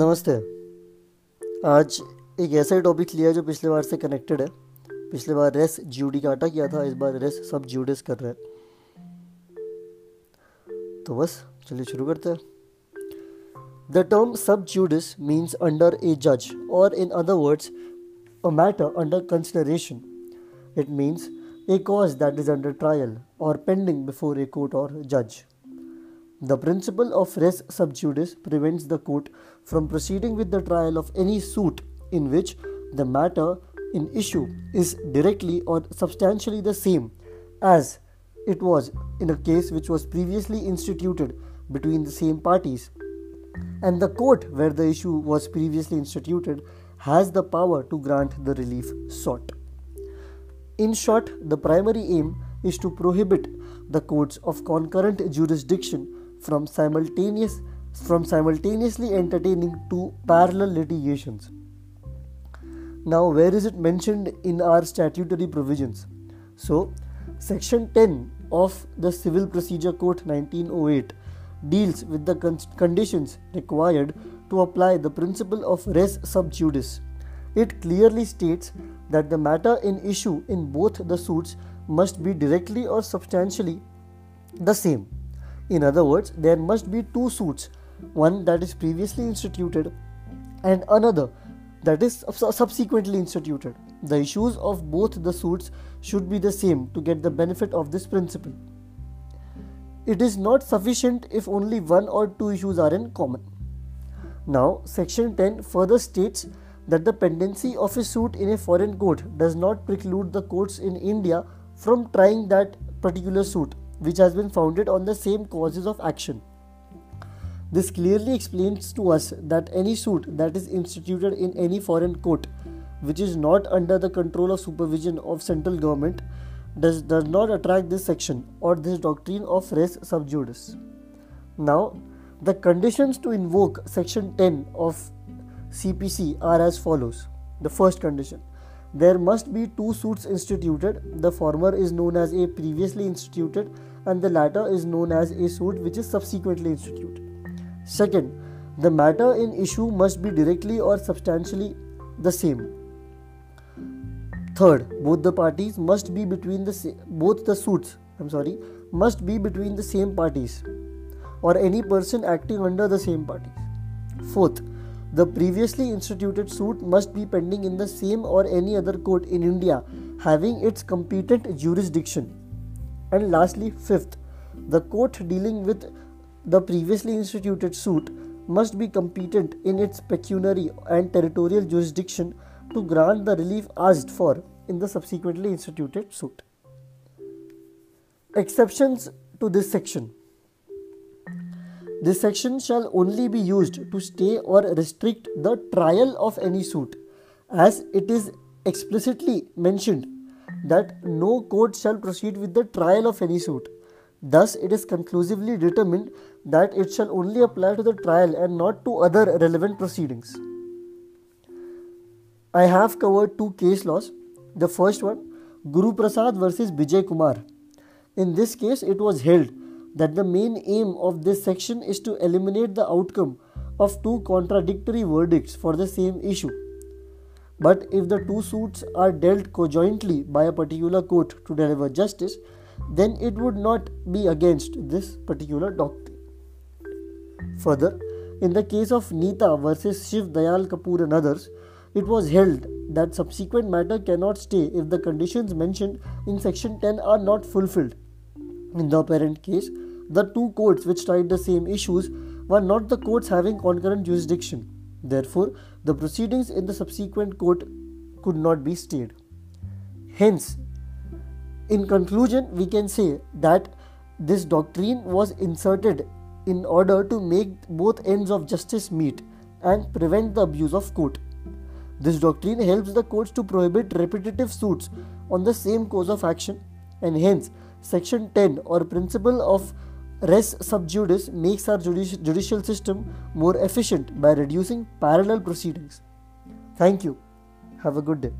नमस्ते। आज एक ऐसा ही टॉपिक लिया जो पिछले बार से कनेक्टेड है। पिछले बार रेस ज्यूडी काटा किया था, इस बार रेस सब ज्यूडिस कर रहे हैं। तो बस, चलिए शुरू करते हैं। द टर्म सब ज्यूडिस मीन्स अंडर ए जज और in other words a matter under consideration it means a cause that is under trial और पेंडिंग बिफोर ए कोर्ट और जज The principle of res sub judice prevents the court from proceeding with the trial of any suit in which the matter in issue is directly or substantially the same as it was in a case which was previously instituted between the same parties. And the court where the issue was previously instituted has the power to grant the relief sought. In short, the primary aim is to prohibit the courts of concurrent jurisdiction from simultaneous from simultaneously entertaining two parallel litigations. Now, where is it mentioned in our statutory provisions? So, Section 10 of the Civil Procedure Code 1908 deals with the con- conditions required to apply the principle of res sub judice. It clearly states that the matter in issue in both the suits must be directly or substantially the same. In other words, there must be two suits one that is previously instituted and another that is subsequently instituted. The issues of both the suits should be the same to get the benefit of this principle. It is not sufficient if only one or two issues are in common. Now, section 10 further states that the pendency of a suit in a foreign court does not preclude the courts in India from trying that particular suit which has been founded on the same causes of action. This clearly explains to us that any suit that is instituted in any foreign court which is not under the control or supervision of central government does, does not attract this section or this doctrine of res sub judice. Now, the conditions to invoke section 10 of CPC are as follows. The first condition there must be two suits instituted. The former is known as a previously instituted and the latter is known as a suit which is subsequently instituted. Second, the matter in issue must be directly or substantially the same. Third, both the parties must be between the both the suits, I'm sorry, must be between the same parties or any person acting under the same parties. Fourth, the previously instituted suit must be pending in the same or any other court in India having its competent jurisdiction. And lastly, fifth, the court dealing with the previously instituted suit must be competent in its pecuniary and territorial jurisdiction to grant the relief asked for in the subsequently instituted suit. Exceptions to this section this section shall only be used to stay or restrict the trial of any suit, as it is explicitly mentioned that no court shall proceed with the trial of any suit. Thus, it is conclusively determined that it shall only apply to the trial and not to other relevant proceedings. I have covered two case laws. The first one, Guru Prasad versus Bijay Kumar. In this case, it was held that the main aim of this section is to eliminate the outcome of two contradictory verdicts for the same issue. But if the two suits are dealt conjointly by a particular court to deliver justice, then it would not be against this particular doctrine. Further, in the case of Nita versus Shiv Dayal Kapoor and others, it was held that subsequent matter cannot stay if the conditions mentioned in section 10 are not fulfilled. In the apparent case, the two courts which tried the same issues were not the courts having concurrent jurisdiction. Therefore, the proceedings in the subsequent court could not be stayed. Hence, in conclusion, we can say that this doctrine was inserted in order to make both ends of justice meet and prevent the abuse of court. This doctrine helps the courts to prohibit repetitive suits on the same cause of action and hence Section 10 or principle of res sub judice makes our judici- judicial system more efficient by reducing parallel proceedings. Thank you. Have a good day.